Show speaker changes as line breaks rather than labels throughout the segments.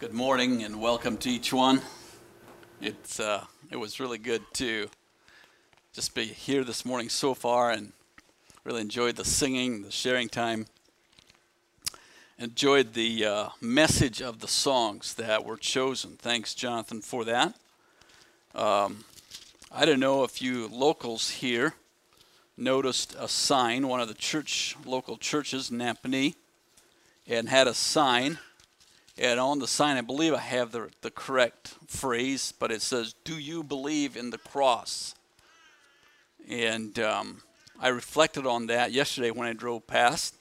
Good morning and welcome to each one. It's uh, it was really good to just be here this morning so far and really enjoyed the singing, the sharing time. Enjoyed the uh, message of the songs that were chosen. Thanks, Jonathan, for that. Um, I don't know if you locals here noticed a sign, one of the church local churches Napanee, and had a sign and on the sign, I believe I have the, the correct phrase, but it says, Do you believe in the cross? And um, I reflected on that yesterday when I drove past.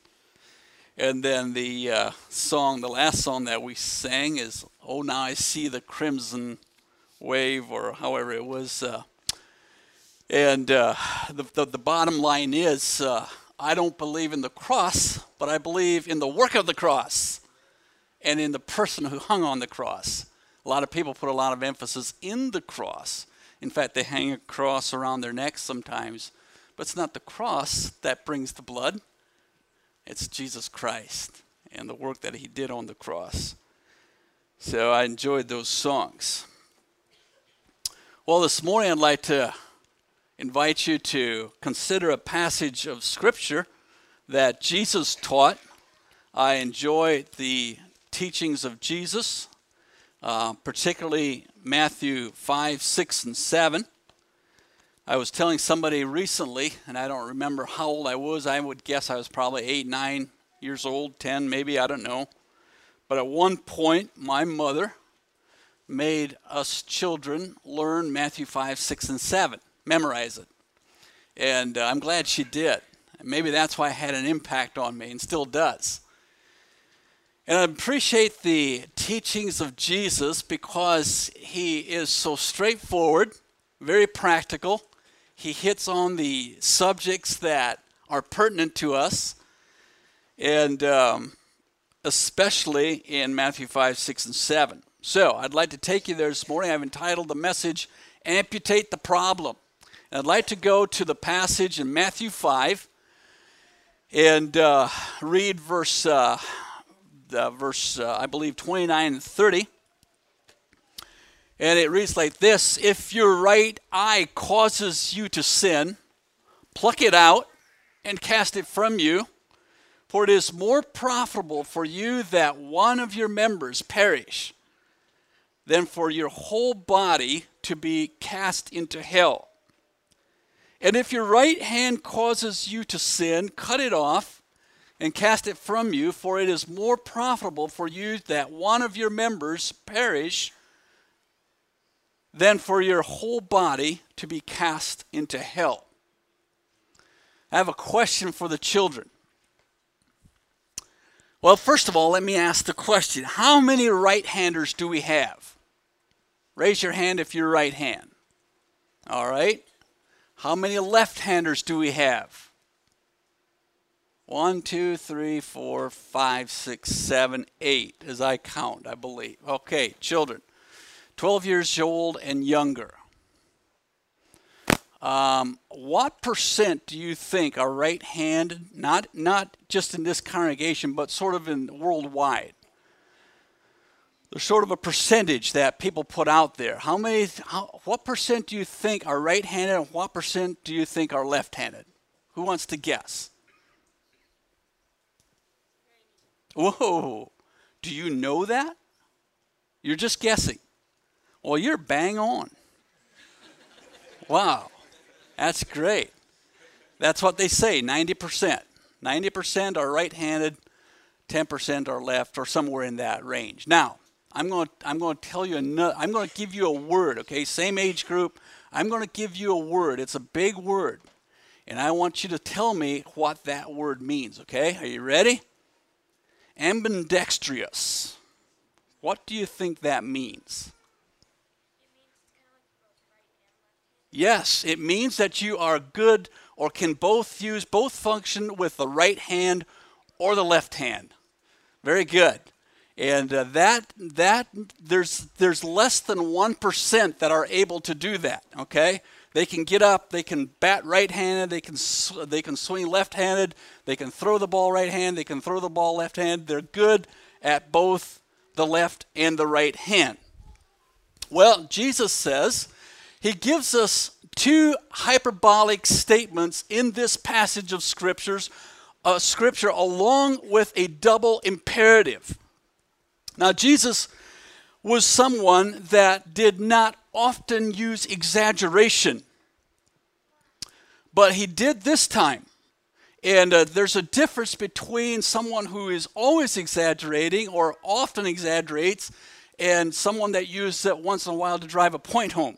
And then the uh, song, the last song that we sang is, Oh, now I see the crimson wave, or however it was. Uh, and uh, the, the, the, bottom line is, uh, I don't believe in the cross, but I believe in the work of the cross and in the person who hung on the cross. A lot of people put a lot of emphasis in the cross. In fact, they hang a cross around their necks sometimes. But it's not the cross that brings the blood, it's Jesus Christ and the work that he did on the cross. So I enjoyed those songs. Well, this morning I'd like to invite you to consider a passage of Scripture that Jesus taught. I enjoy the teachings of Jesus, uh, particularly Matthew 5, 6, and 7. I was telling somebody recently, and I don't remember how old I was. I would guess I was probably 8, 9 years old, 10 maybe, I don't know. But at one point, my mother made us children learn Matthew 5, 6, and 7, memorize it. And uh, I'm glad she did. Maybe that's why it had an impact on me and still does. And I appreciate the teachings of Jesus because he is so straightforward, very practical. He hits on the subjects that are pertinent to us, and um, especially in Matthew 5, 6, and 7. So I'd like to take you there this morning. I've entitled the message, Amputate the Problem. And I'd like to go to the passage in Matthew 5 and uh, read verse. Uh, uh, verse, uh, I believe, 29 and 30. And it reads like this If your right eye causes you to sin, pluck it out and cast it from you. For it is more profitable for you that one of your members perish than for your whole body to be cast into hell. And if your right hand causes you to sin, cut it off and cast it from you, for it is more profitable for you that one of your members perish than for your whole body to be cast into hell. I have a question for the children. Well, first of all, let me ask the question How many right handers do we have? Raise your hand if you're right hand. All right. How many left handers do we have? One, two, three, four, five, six, seven, eight, as I count, I believe. Okay, children, 12 years old and younger. Um, what percent do you think are right-handed? Not not just in this congregation, but sort of in worldwide. There's sort of a percentage that people put out there. How many? How, what percent do you think are right-handed, and what percent do you think are left-handed? Who wants to guess? Whoa, do you know that? You're just guessing. Well, you're bang on. Wow, that's great. That's what they say 90%. 90% are right handed, 10% are left, or somewhere in that range. Now, I'm going to, I'm going to tell you another, I'm going to give you a word, okay? Same age group. I'm going to give you a word. It's a big word. And I want you to tell me what that word means, okay? Are you ready? Ambidextrous. What do you think that means? Yes, it means that you are good or can both use both function with the right hand or the left hand. Very good. And uh, that that there's there's less than 1% that are able to do that, okay? They can get up, they can bat right-handed, they can they can swing left-handed, they can throw the ball right-handed, they can throw the ball left-handed. They're good at both the left and the right hand. Well, Jesus says he gives us two hyperbolic statements in this passage of scriptures, uh, scripture along with a double imperative. Now, Jesus was someone that did not often use exaggeration, but he did this time. And uh, there's a difference between someone who is always exaggerating or often exaggerates and someone that uses it once in a while to drive a point home.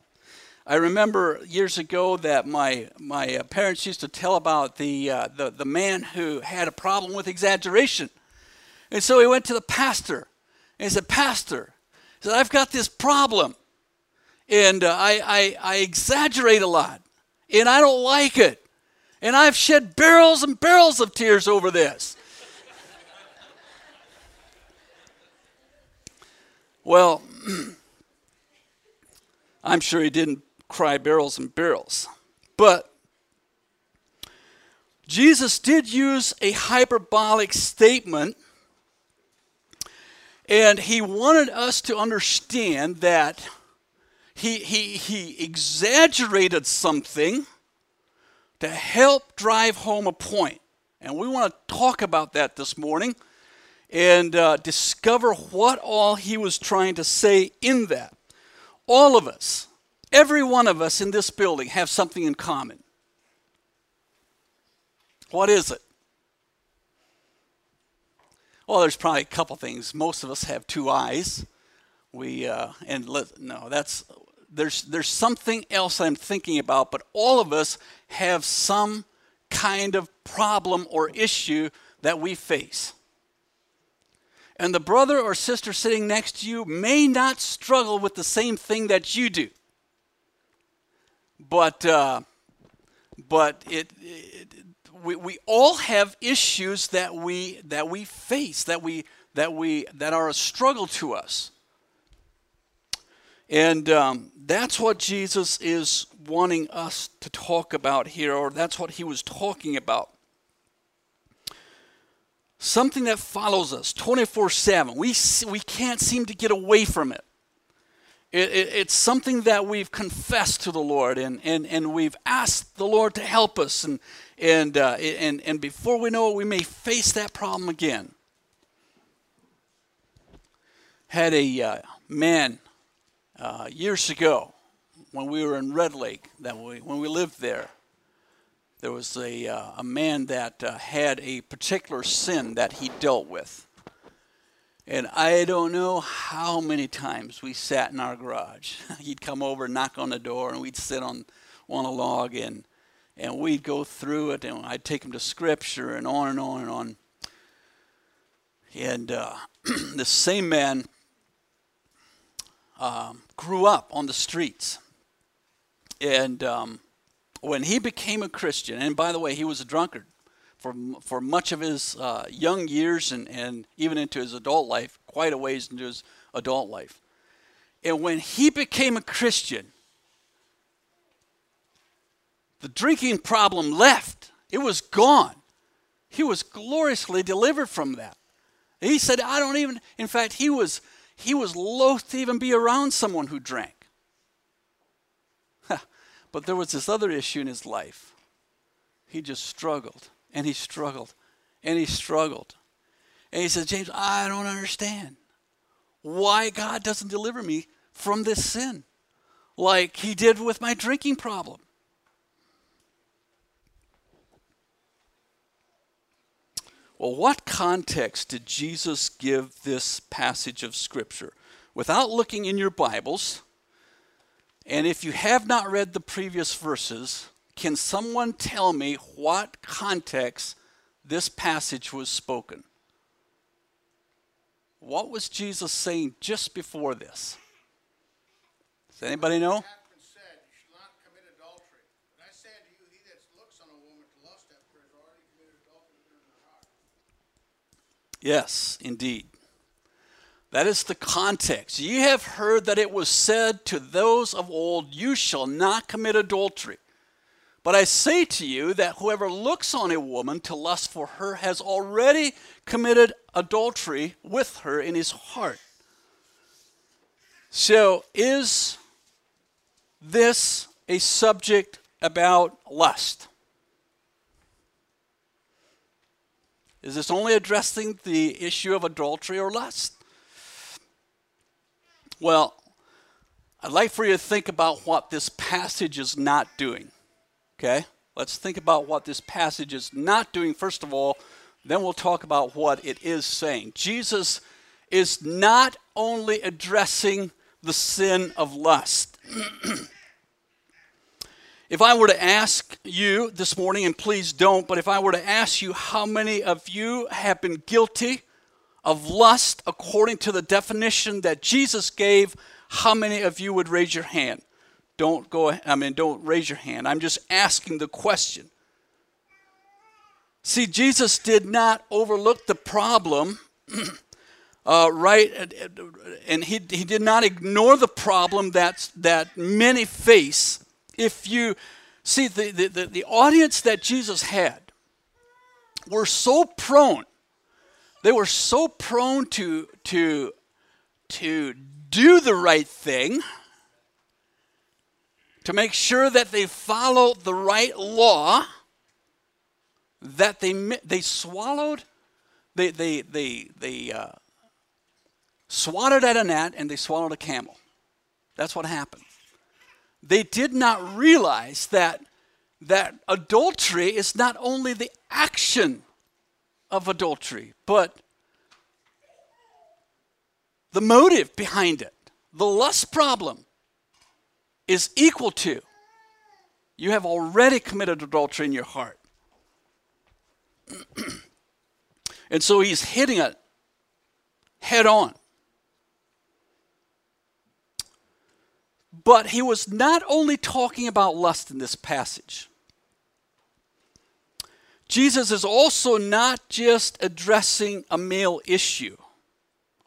I remember years ago that my my uh, parents used to tell about the, uh, the the man who had a problem with exaggeration, and so he went to the pastor, and he said, "Pastor, said I've got this problem, and uh, I, I I exaggerate a lot, and I don't like it, and I've shed barrels and barrels of tears over this." well, I'm sure he didn't cry barrels and barrels. But Jesus did use a hyperbolic statement, and he wanted us to understand that he, he, he exaggerated something to help drive home a point. And we want to talk about that this morning and uh, discover what all he was trying to say in that. All of us, Every one of us in this building have something in common. What is it? Well, there's probably a couple things. Most of us have two eyes. We uh, and let, no, that's there's there's something else I'm thinking about, but all of us have some kind of problem or issue that we face. And the brother or sister sitting next to you may not struggle with the same thing that you do but uh, but it, it, we, we all have issues that we that we face that we that we that are a struggle to us. And um, that's what jesus is wanting us to talk about here or that's what he was talking about. Something that follows us 24-7 we, we can't seem to get away from it. It, it, it's something that we've confessed to the Lord and, and, and we've asked the Lord to help us. And, and, uh, and, and before we know it, we may face that problem again. Had a uh, man uh, years ago when we were in Red Lake, that we, when we lived there, there was a, uh, a man that uh, had a particular sin that he dealt with. And I don't know how many times we sat in our garage. He'd come over, knock on the door, and we'd sit on, on a log and and we'd go through it, and I'd take him to scripture and on and on and on. And uh, the same man um, grew up on the streets. And um, when he became a Christian, and by the way, he was a drunkard for, for much of his uh, young years and, and even into his adult life, quite a ways into his adult life. And when he became a Christian, the drinking problem left. It was gone. He was gloriously delivered from that. He said, I don't even, in fact, he was, he was loath to even be around someone who drank. but there was this other issue in his life. He just struggled and he struggled and he struggled. And he said, James, I don't understand why God doesn't deliver me from this sin like he did with my drinking problem. Well, what context did Jesus give this passage of Scripture? Without looking in your Bibles, and if you have not read the previous verses, can someone tell me what context this passage was spoken? What was Jesus saying just before this? Does anybody know? Yes, indeed. That is the context. Ye have heard that it was said to those of old, You shall not commit adultery. But I say to you that whoever looks on a woman to lust for her has already committed adultery with her in his heart. So, is this a subject about lust? Is this only addressing the issue of adultery or lust? Well, I'd like for you to think about what this passage is not doing. Okay? Let's think about what this passage is not doing, first of all, then we'll talk about what it is saying. Jesus is not only addressing the sin of lust. if I were to ask you this morning, and please don't, but if I were to ask you how many of you have been guilty of lust according to the definition that Jesus gave, how many of you would raise your hand? Don't go, I mean, don't raise your hand. I'm just asking the question. See, Jesus did not overlook the problem uh, right? And he, he did not ignore the problem that's, that many face. If you see, the, the, the audience that Jesus had were so prone, they were so prone to, to, to do the right thing, to make sure that they follow the right law, that they, they swallowed, they, they, they, they, uh, swatted at a gnat and they swallowed a camel. That's what happened. They did not realize that, that adultery is not only the action of adultery, but the motive behind it, the lust problem, is equal to you have already committed adultery in your heart. and so he's hitting it head on. But he was not only talking about lust in this passage. Jesus is also not just addressing a male issue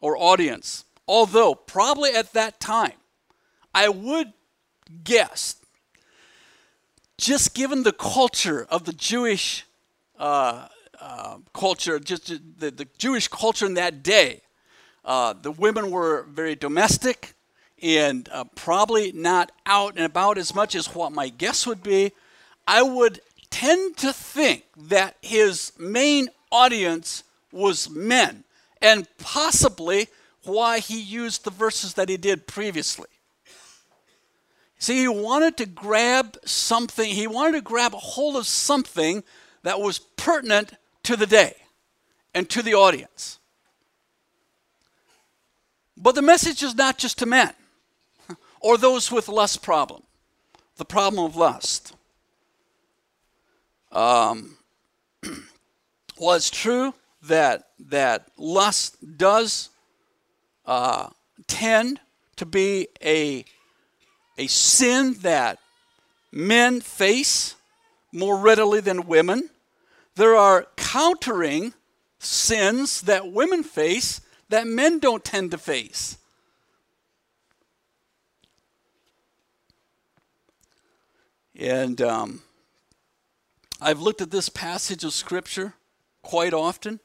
or audience, although probably at that time, I would guess, just given the culture of the Jewish uh, uh, culture, just the, the Jewish culture in that day, uh, the women were very domestic and uh, probably not out and about as much as what my guess would be, I would tend to think that his main audience was men, and possibly why he used the verses that he did previously. See, he wanted to grab something, he wanted to grab a hold of something that was pertinent to the day and to the audience. But the message is not just to men or those with lust problem, the problem of lust. Um, well, it's true that that lust does uh, tend to be a a sin that men face more readily than women. There are countering sins that women face that men don't tend to face. And um, I've looked at this passage of Scripture quite often,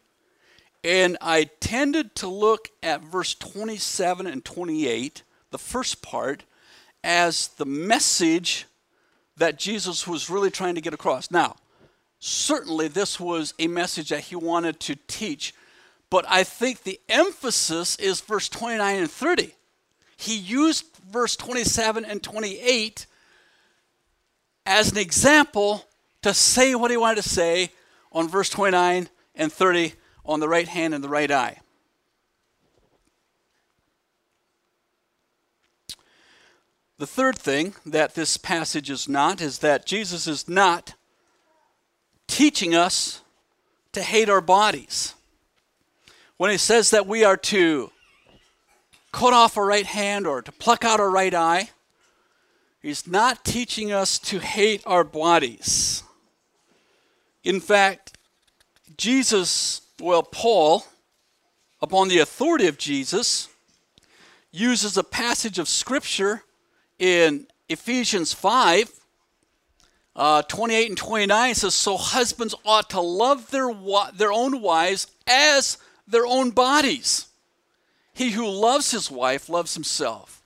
and I tended to look at verse 27 and 28, the first part, as the message that Jesus was really trying to get across. Now, certainly this was a message that he wanted to teach, but I think the emphasis is verse 29 and 30. He used verse 27 and 28 as an example to say what he wanted to say on verse 29 and 30 on the right hand and the right eye. The third thing that this passage is not is that Jesus is not teaching us to hate our bodies. When he says that we are to cut off our right hand or to pluck out our right eye, He's not teaching us to hate our bodies. In fact, Jesus, well, Paul, upon the authority of Jesus, uses a passage of Scripture in Ephesians 5, uh, 28 and 29 says, So husbands ought to love their, their own wives as their own bodies. He who loves his wife loves himself.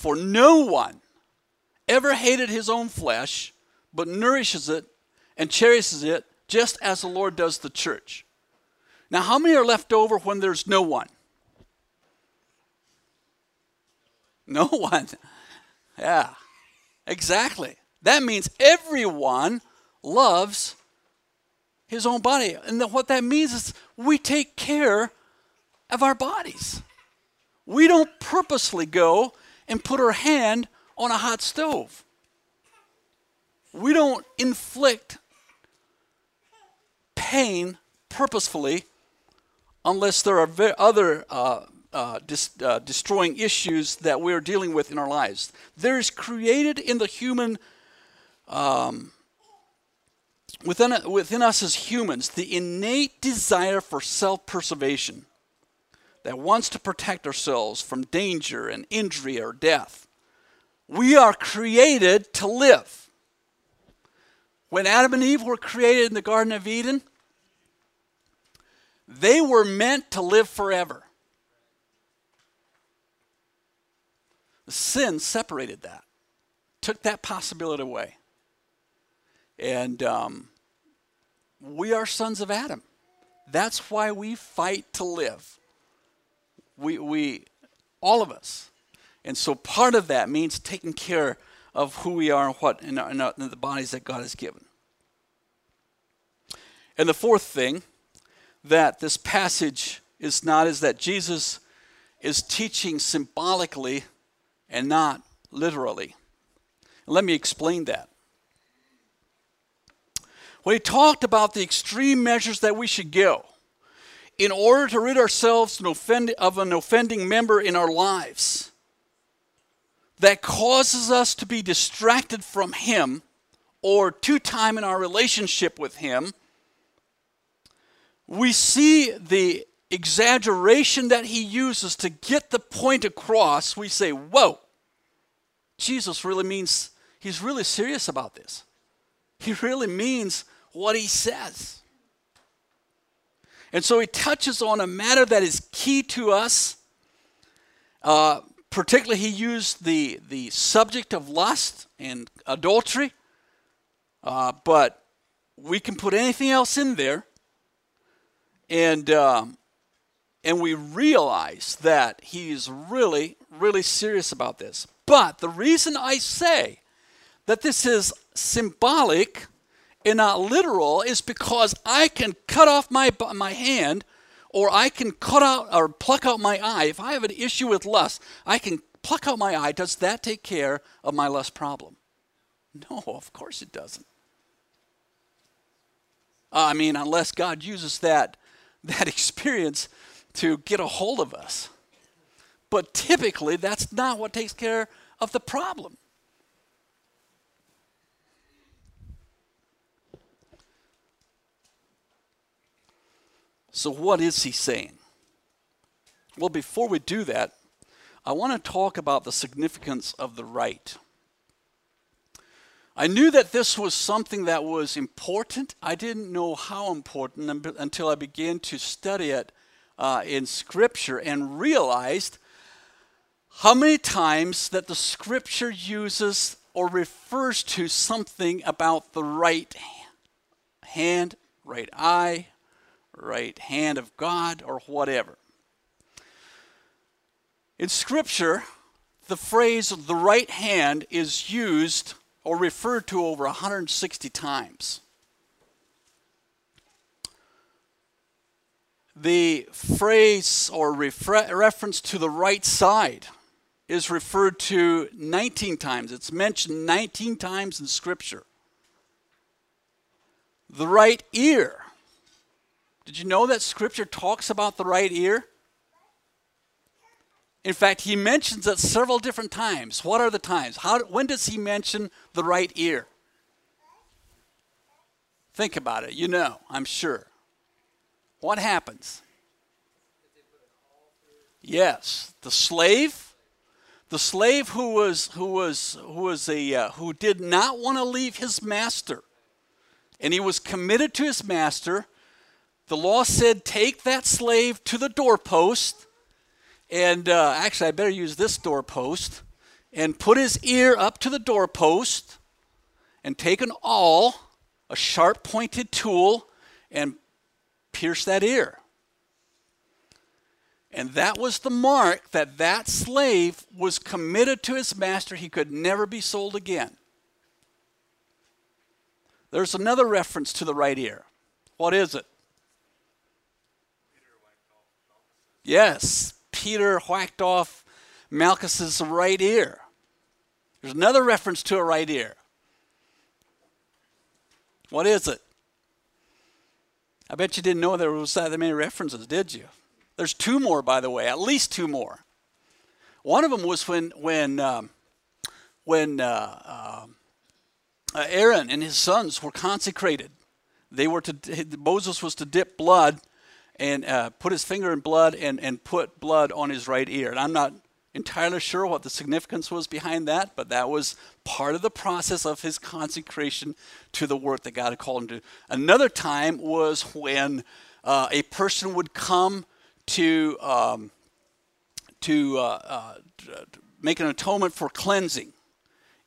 For no one ever hated his own flesh, but nourishes it and cherishes it just as the Lord does the church. Now, how many are left over when there's no one? No one. Yeah, exactly. That means everyone loves his own body. And what that means is we take care of our bodies. We don't purposely go and put her hand on a hot stove. We don't inflict pain purposefully unless there are other uh, uh, dis- uh, destroying issues that we're dealing with in our lives. There is created in the human, um, within, within us as humans, the innate desire for self preservation that wants to protect ourselves from danger and injury or death. We are created to live. When Adam and Eve were created in the Garden of Eden, they were meant to live forever. Sin separated that, took that possibility away. And um, we are sons of Adam. That's why we fight to live. We, we, all of us. And so part of that means taking care of who we are and what in, our, in, our, in the bodies that God has given. And the fourth thing that this passage is not is that Jesus is teaching symbolically and not literally. Let me explain that. When he talked about the extreme measures that we should go in order to rid ourselves of an offending member in our lives that causes us to be distracted from him or to time in our relationship with him, we see the exaggeration that he uses to get the point across, we say, Whoa, Jesus really means, he's really serious about this. He really means what he says. And so he touches on a matter that is key to us. Uh, particularly, he used the, the subject of lust and adultery, uh, but we can put anything else in there. And um, and we realize that he's really, really serious about this. But the reason I say that this is symbolic and not literal is because I can cut off my, my hand or I can cut out or pluck out my eye. If I have an issue with lust, I can pluck out my eye. Does that take care of my lust problem? No, of course it doesn't. Uh, I mean, unless God uses that, that experience to get a hold of us. But typically, that's not what takes care of the problem. So, what is he saying? Well, before we do that, I want to talk about the significance of the right. I knew that this was something that was important. I didn't know how important until I began to study it uh, in Scripture and realized how many times that the Scripture uses or refers to something about the right hand, right eye, right hand of God, or whatever. In Scripture, the phrase the right hand is used or referred to over 160 times. the phrase or refer- reference to the right side is referred to 19 times. It's mentioned 19 times in Scripture. The right ear. Did you know that Scripture talks about the right ear? In fact, he mentions it several different times. What are the times? How, when does he mention the right ear? Think about it. You know, I'm sure what happens? Yes, the slave, the slave who was who was who was a uh, who did not want to leave his master, and he was committed to his master. The law said, take that slave to the doorpost, and uh, actually, I better use this doorpost. and put his ear up to the doorpost and take an awl, a sharp pointed tool, and pierce that ear. And that was the mark that that slave was committed to his master. He could never be sold again. There's another reference to the right ear. What is it? Yes, Peter whacked off Malchus's right ear. There's another reference to a right ear. What is it? I bet you didn't know there was that many references, did you? There's two more, by the way, at least two more. One of them was when when um, when uh, uh, Aaron and his sons were consecrated. They were to Moses was to dip blood and uh, put his finger in blood and, and put blood on his right ear. And I'm not entirely sure what the significance was behind that, but that was part of the process of his consecration to the work that God had called him to. Another time was when uh, a person would come to um, to uh, uh, make an atonement for cleansing,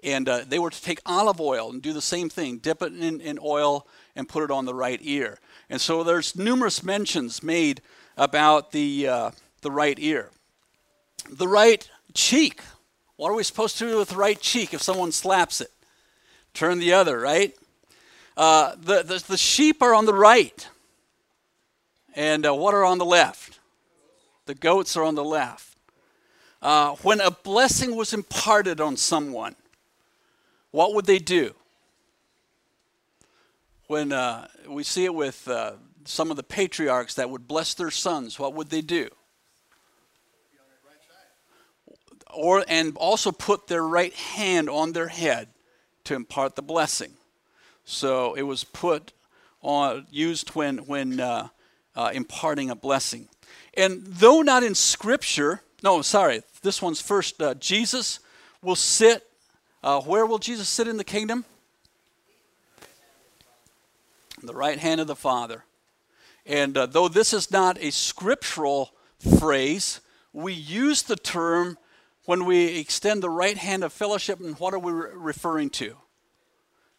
and uh, they were to take olive oil and do the same thing, dip it in, in oil and put it on the right ear. And so there's numerous mentions made about the uh, the right ear. The right cheek. What are we supposed to do with the right cheek if someone slaps it? Turn the other, right? Uh, the, the, the, sheep are on the right. And uh, what are on the left? The goats are on the left. Uh, when a blessing was imparted on someone, what would they do? When uh, we see it with uh, some of the patriarchs that would bless their sons, what would they do? or and also put their right hand on their head to impart the blessing. So it was put on used when when uh, uh, imparting a blessing. And though not in Scripture, no, sorry, this one's first. Uh, Jesus will sit. Uh, where will Jesus sit in the kingdom? The right hand of the Father. And uh, though this is not a scriptural phrase, we use the term when we extend the right hand of fellowship, and what are we re- referring to?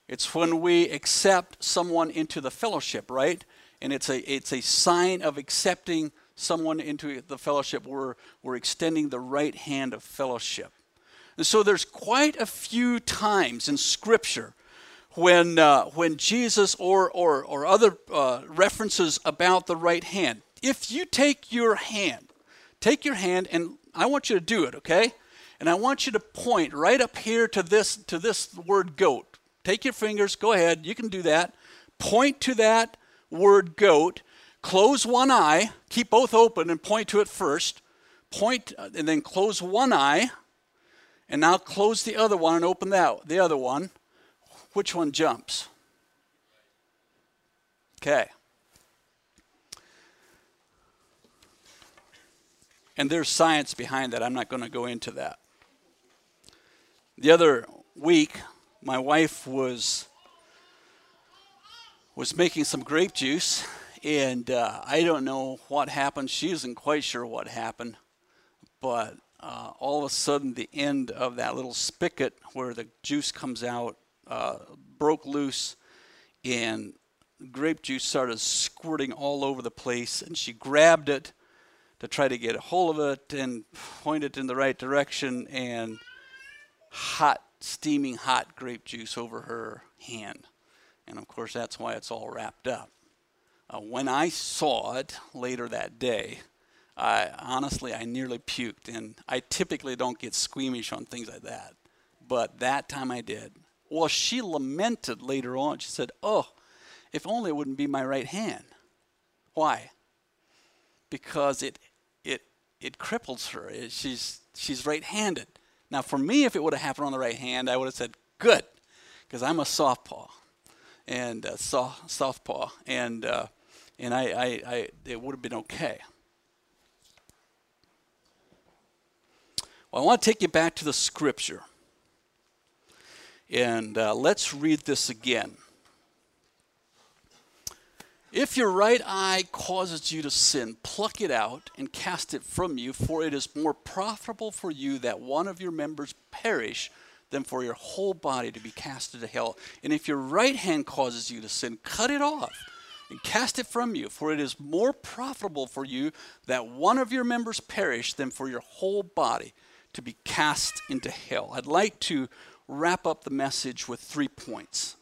It's when we accept someone into the fellowship, right? And it's a, it's a sign of accepting someone into the fellowship. We're, we're extending the right hand of fellowship. And so there's quite a few times in Scripture when, uh, when Jesus or, or, or other uh, references about the right hand. If you take your hand, take your hand and I want you to do it, okay? And I want you to point right up here to this to this word goat. Take your fingers, go ahead, you can do that. Point to that word goat. Close one eye, keep both open and point to it first. Uh, and then close one eye. And now close the other one and open that the other one. Which one jumps? Okay. And there's science behind that. I'm not going to go into that. The other week, my wife was was making some grape juice, and uh, I don't know what happened. She isn't quite sure what happened, but uh, all of a sudden, the end of that little spigot where the juice comes out uh, broke loose, and grape juice started squirting all over the place. And she grabbed it to try to get a hold of it and point it in the right direction, and hot, steaming hot grape juice over her hand. And of course, that's why it's all wrapped up. Uh, when I saw it later that day, I honestly I nearly puked, and I typically don't get squeamish on things like that, but that time I did. Well, she lamented later on. She said, "Oh, if only it wouldn't be my right hand." Why? Because it it it cripples her. She's she's right-handed. Now, for me, if it would have happened on the right hand, I would have said, "Good," because I'm a softpaw and uh, soft, southpaw, and uh, and I, I, I, it would have been okay. Well, I want to take you back to the scripture, and uh, let's read this again. If your right eye causes you to sin, pluck it out and cast it from you, for it is more profitable for you that one of your members perish than for your whole body to be cast into hell. And if your right hand causes you to sin, cut it off and cast it from you, for it is more profitable for you that one of your members perish than for your whole body to be cast into hell. I'd like to wrap up the message with three points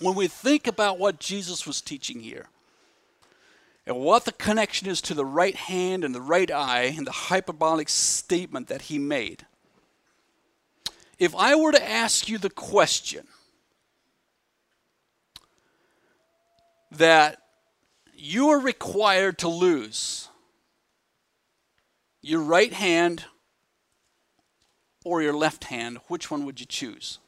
when we think about what Jesus was teaching here and what the connection is to the right hand and the right eye and the hyperbolic statement that he made, if I were to ask you the question that you are required to lose your right hand or your left hand, which one would you choose?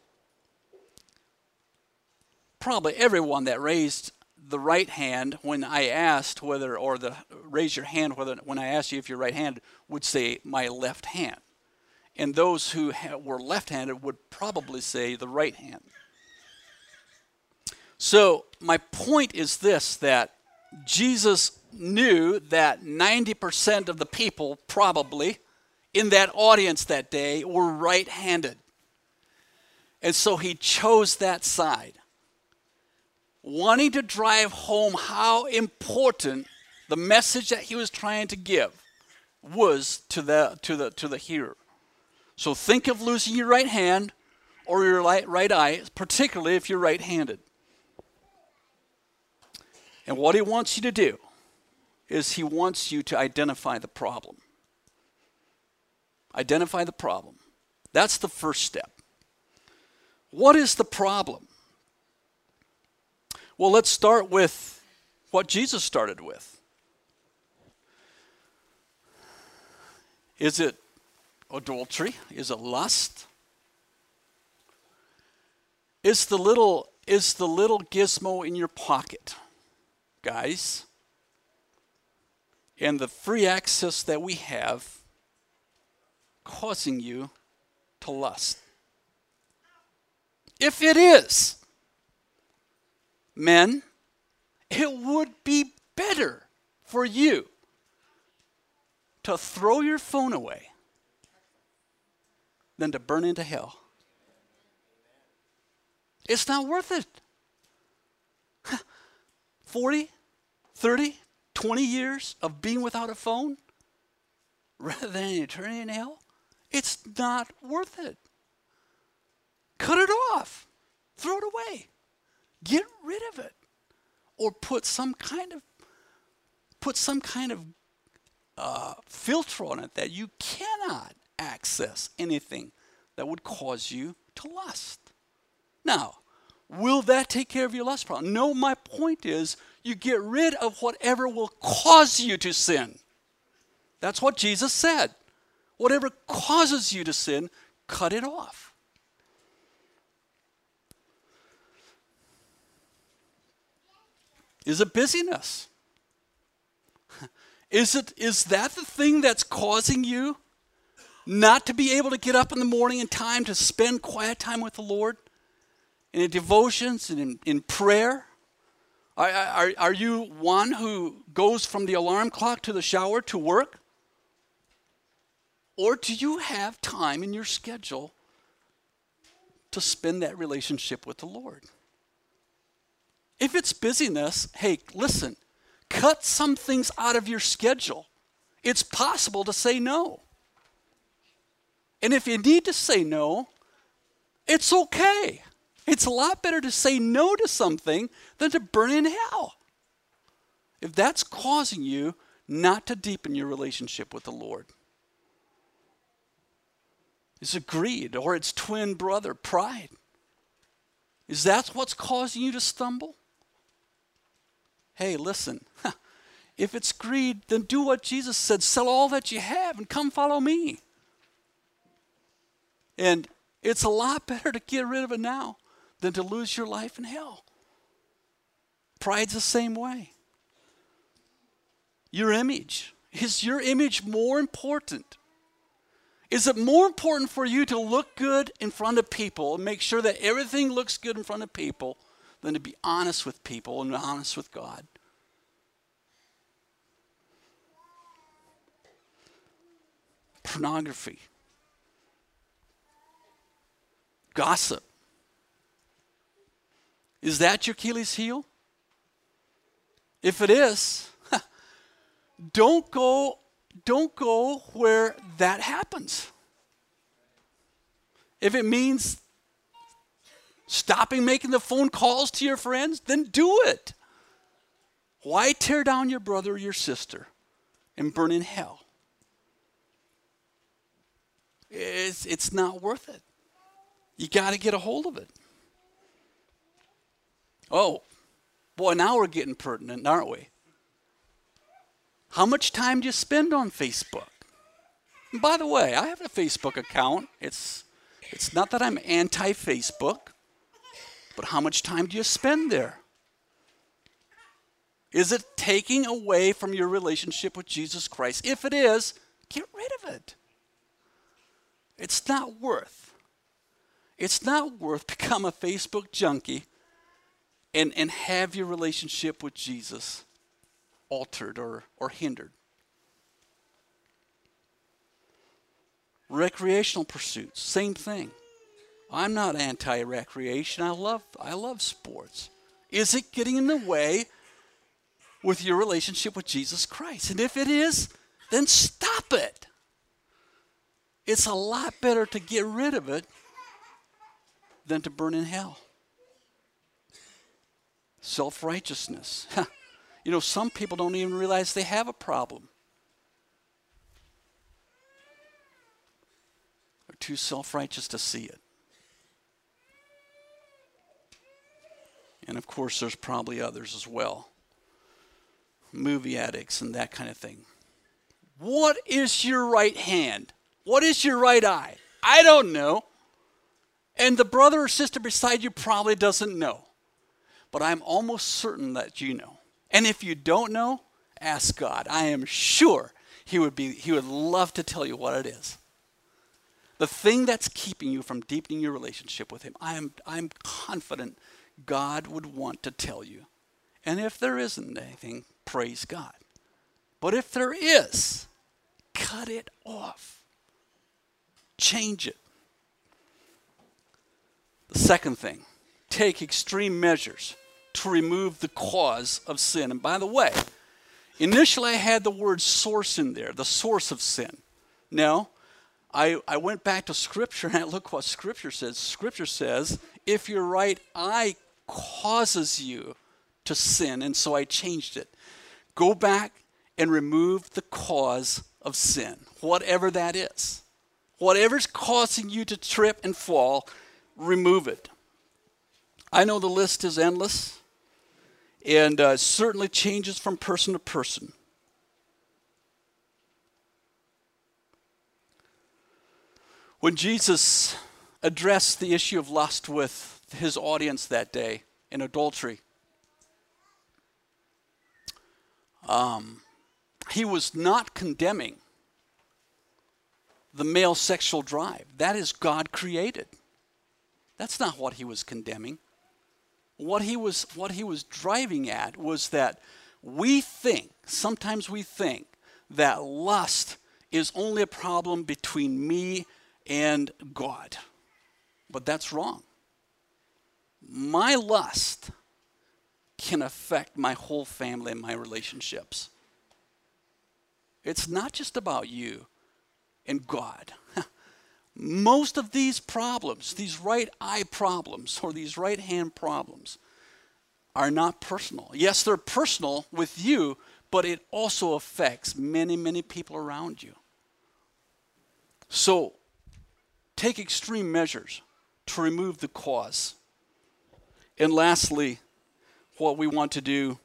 probably everyone that raised the right hand when I asked whether, or the raise your hand whether when I asked you if you're right-handed would say my left hand, and those who ha- were left-handed would probably say the right hand. So my point is this: that Jesus knew that 90% of the people probably in that audience that day were right-handed, and so he chose that side wanting to drive home how important the message that he was trying to give was to the to the to the hearer. So think of losing your right hand or your right, right eye, particularly if you're right-handed. And what he wants you to do is he wants you to identify the problem. Identify the problem. That's the first step. What is the problem? Well, let's start with what Jesus started with. Is it adultery? Is it lust? Is the little is the little gizmo in your pocket, guys, and the free access that we have causing you to lust? If it is, men, it would be better for you to throw your phone away than to burn into hell. It's not worth it. 40, 30, 20 years of being without a phone rather than an eternity in hell? It's not worth it. Cut it off. Throw it away. Get rid of it. Or put some kind of put some kind of uh, filter on it that you cannot access anything that would cause you to lust. Now, will that take care of your lust problem? No, my point is you get rid of whatever will cause you to sin. That's what Jesus said. Whatever causes you to sin, cut it off. Is it busyness? Is, it, is that the thing that's causing you not to be able to get up in the morning in time to spend quiet time with the Lord? In devotions and in, in prayer? Are, are, are you one who goes from the alarm clock to the shower to work? Or do you have time in your schedule to spend that relationship with the Lord? If it's busyness, hey, listen, cut some things out of your schedule. It's possible to say no. And if you need to say no, it's okay. It's a lot better to say no to something than to burn in hell. If that's causing you not to deepen your relationship with the Lord, is it greed or its twin brother, pride? Is that what's causing you to stumble? hey, listen, if it's greed, then do what Jesus said sell all that you have and come follow me. And it's a lot better to get rid of it now than to lose your life in hell. Pride's the same way. Your image. Is your image more important? Is it more important for you to look good in front of people and make sure that everything looks good in front of people than to be honest with people and honest with God. Pornography, gossip. Is that your Achilles heel? If it is, don't go don't go where that happens. If it means stopping making the phone calls to your friends, then do it. Why tear down your brother or your sister and burn in hell? It's, it's not worth it. You got to get a hold of it. Oh, boy, now we're getting pertinent, aren't we? How much time do you spend on Facebook? And by the way, I have a Facebook account. It's it's not that I'm anti-Facebook, but how much time do you spend there? Is it taking away from your relationship with Jesus Christ? If it is, get rid of it. It's not worth. It's not worth become a Facebook junkie and, and have your relationship with Jesus altered or, or hindered. Recreational pursuits, same thing. I'm not anti-recreation. I love I love sports. Is it getting in the way with your relationship with Jesus Christ? And if it is, then stop it. It's a lot better to get rid of it than to burn in hell. Self-righteousness. you know, some people don't even realize they have a problem. They're too self-righteous to see it. And of course, there's probably others as well movie addicts and that kind of thing. What is your right hand? What is your right eye? I don't know. And the brother or sister beside you probably doesn't know. But I'm almost certain that you know. And if you don't know, ask God. I am sure he would be he would love to tell you what it is. The thing that's keeping you from deepening your relationship with him, I am I'm confident God would want to tell you. And if there isn't anything, praise God. But if there is, cut it off. Change it. The second thing, take extreme measures to remove the cause of sin. And by the way, initially I had the word source in there, the source of sin. Now, I, I went back to Scripture and I look what Scripture says. Scripture says, if your right eye causes you to sin, and so I changed it. Go back and remove the cause of sin, whatever that is. Whatever's causing you to trip and fall, remove it. I know the list is endless and uh, certainly changes from person to person. When Jesus addressed the issue of lust with his audience that day in adultery. Um, he was not condemning the male sexual drive. That is God created. That's not what he was condemning. What he was what he was driving at was that we think, sometimes we think that lust is only a problem between me and God. But that's wrong my lust can affect my whole family and my relationships. It's not just about you and God. Most of these problems, these right eye problems or these right hand problems, are not personal. Yes, they're personal with you, but it also affects many, many people around you. So, take extreme measures to remove the cause. And lastly, what we want to do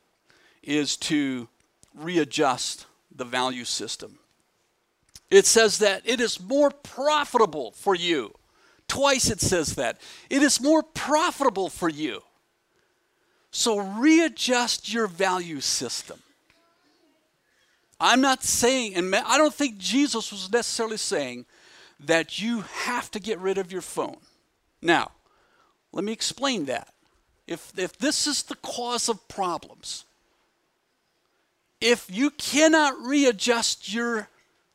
is to readjust the value system. It says that it is more profitable for you. Twice it says that. It is more profitable for you. So readjust your value system. I'm not saying, and I don't think Jesus was necessarily saying that you have to get rid of your phone. Now, let me explain that. if, if this is the cause of problems, if you cannot readjust your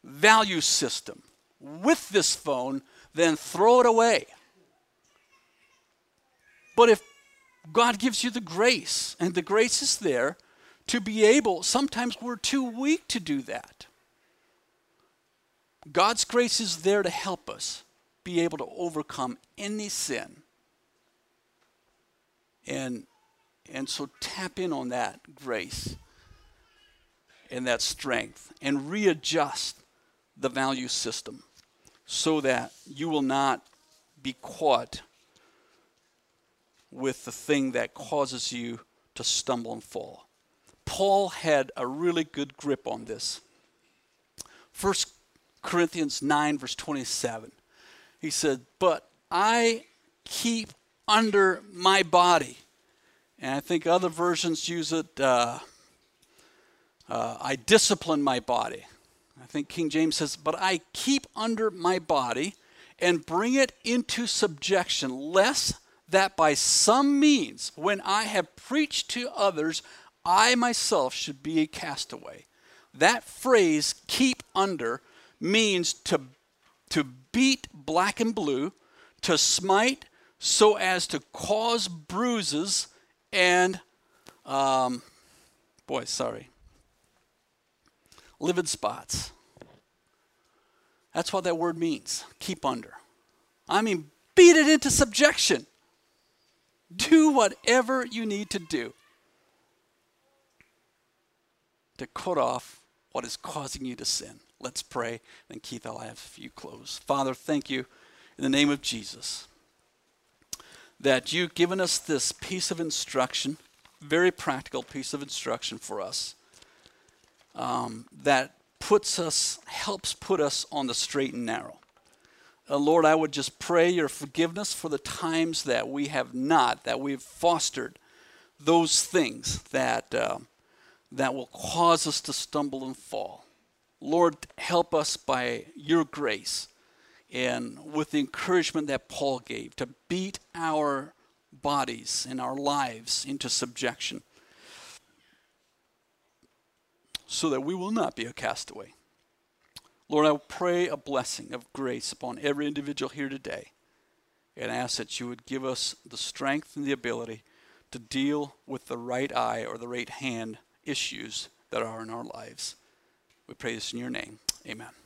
value system with this phone, then throw it away. But if God gives you the grace, and the grace is there to be able, sometimes we're too weak to do that. God's grace is there to help us be able to overcome any sin. And, and so tap in on that grace and that strength and readjust the value system so that you will not be caught with the thing that causes you to stumble and fall. Paul had a really good grip on this. 1 Corinthians 9, verse 27. He said, But I keep under my body. And I think other versions use it, uh, uh, I discipline my body. I think King James says, But I keep under my body and bring it into subjection, lest that by some means, when I have preached to others, I myself should be a castaway. That phrase, keep under, means to, to beat black and blue, to smite so as to cause bruises and, um, boy, sorry, livid spots. That's what that word means keep under. I mean, beat it into subjection. Do whatever you need to do to cut off what is causing you to sin. Let's pray. Then, Keith, I'll have you close. Father, thank you in the name of Jesus that you've given us this piece of instruction, very practical piece of instruction for us, um, that puts us, helps put us on the straight and narrow. Uh, Lord, I would just pray your forgiveness for the times that we have not, that we've fostered those things that, uh, that will cause us to stumble and fall. Lord, help us by your grace and with the encouragement that Paul gave to beat our bodies and our lives into subjection so that we will not be a castaway. Lord, I pray a blessing of grace upon every individual here today and ask that you would give us the strength and the ability to deal with the right eye or the right hand issues that are in our lives. We pray this in your name. Amen.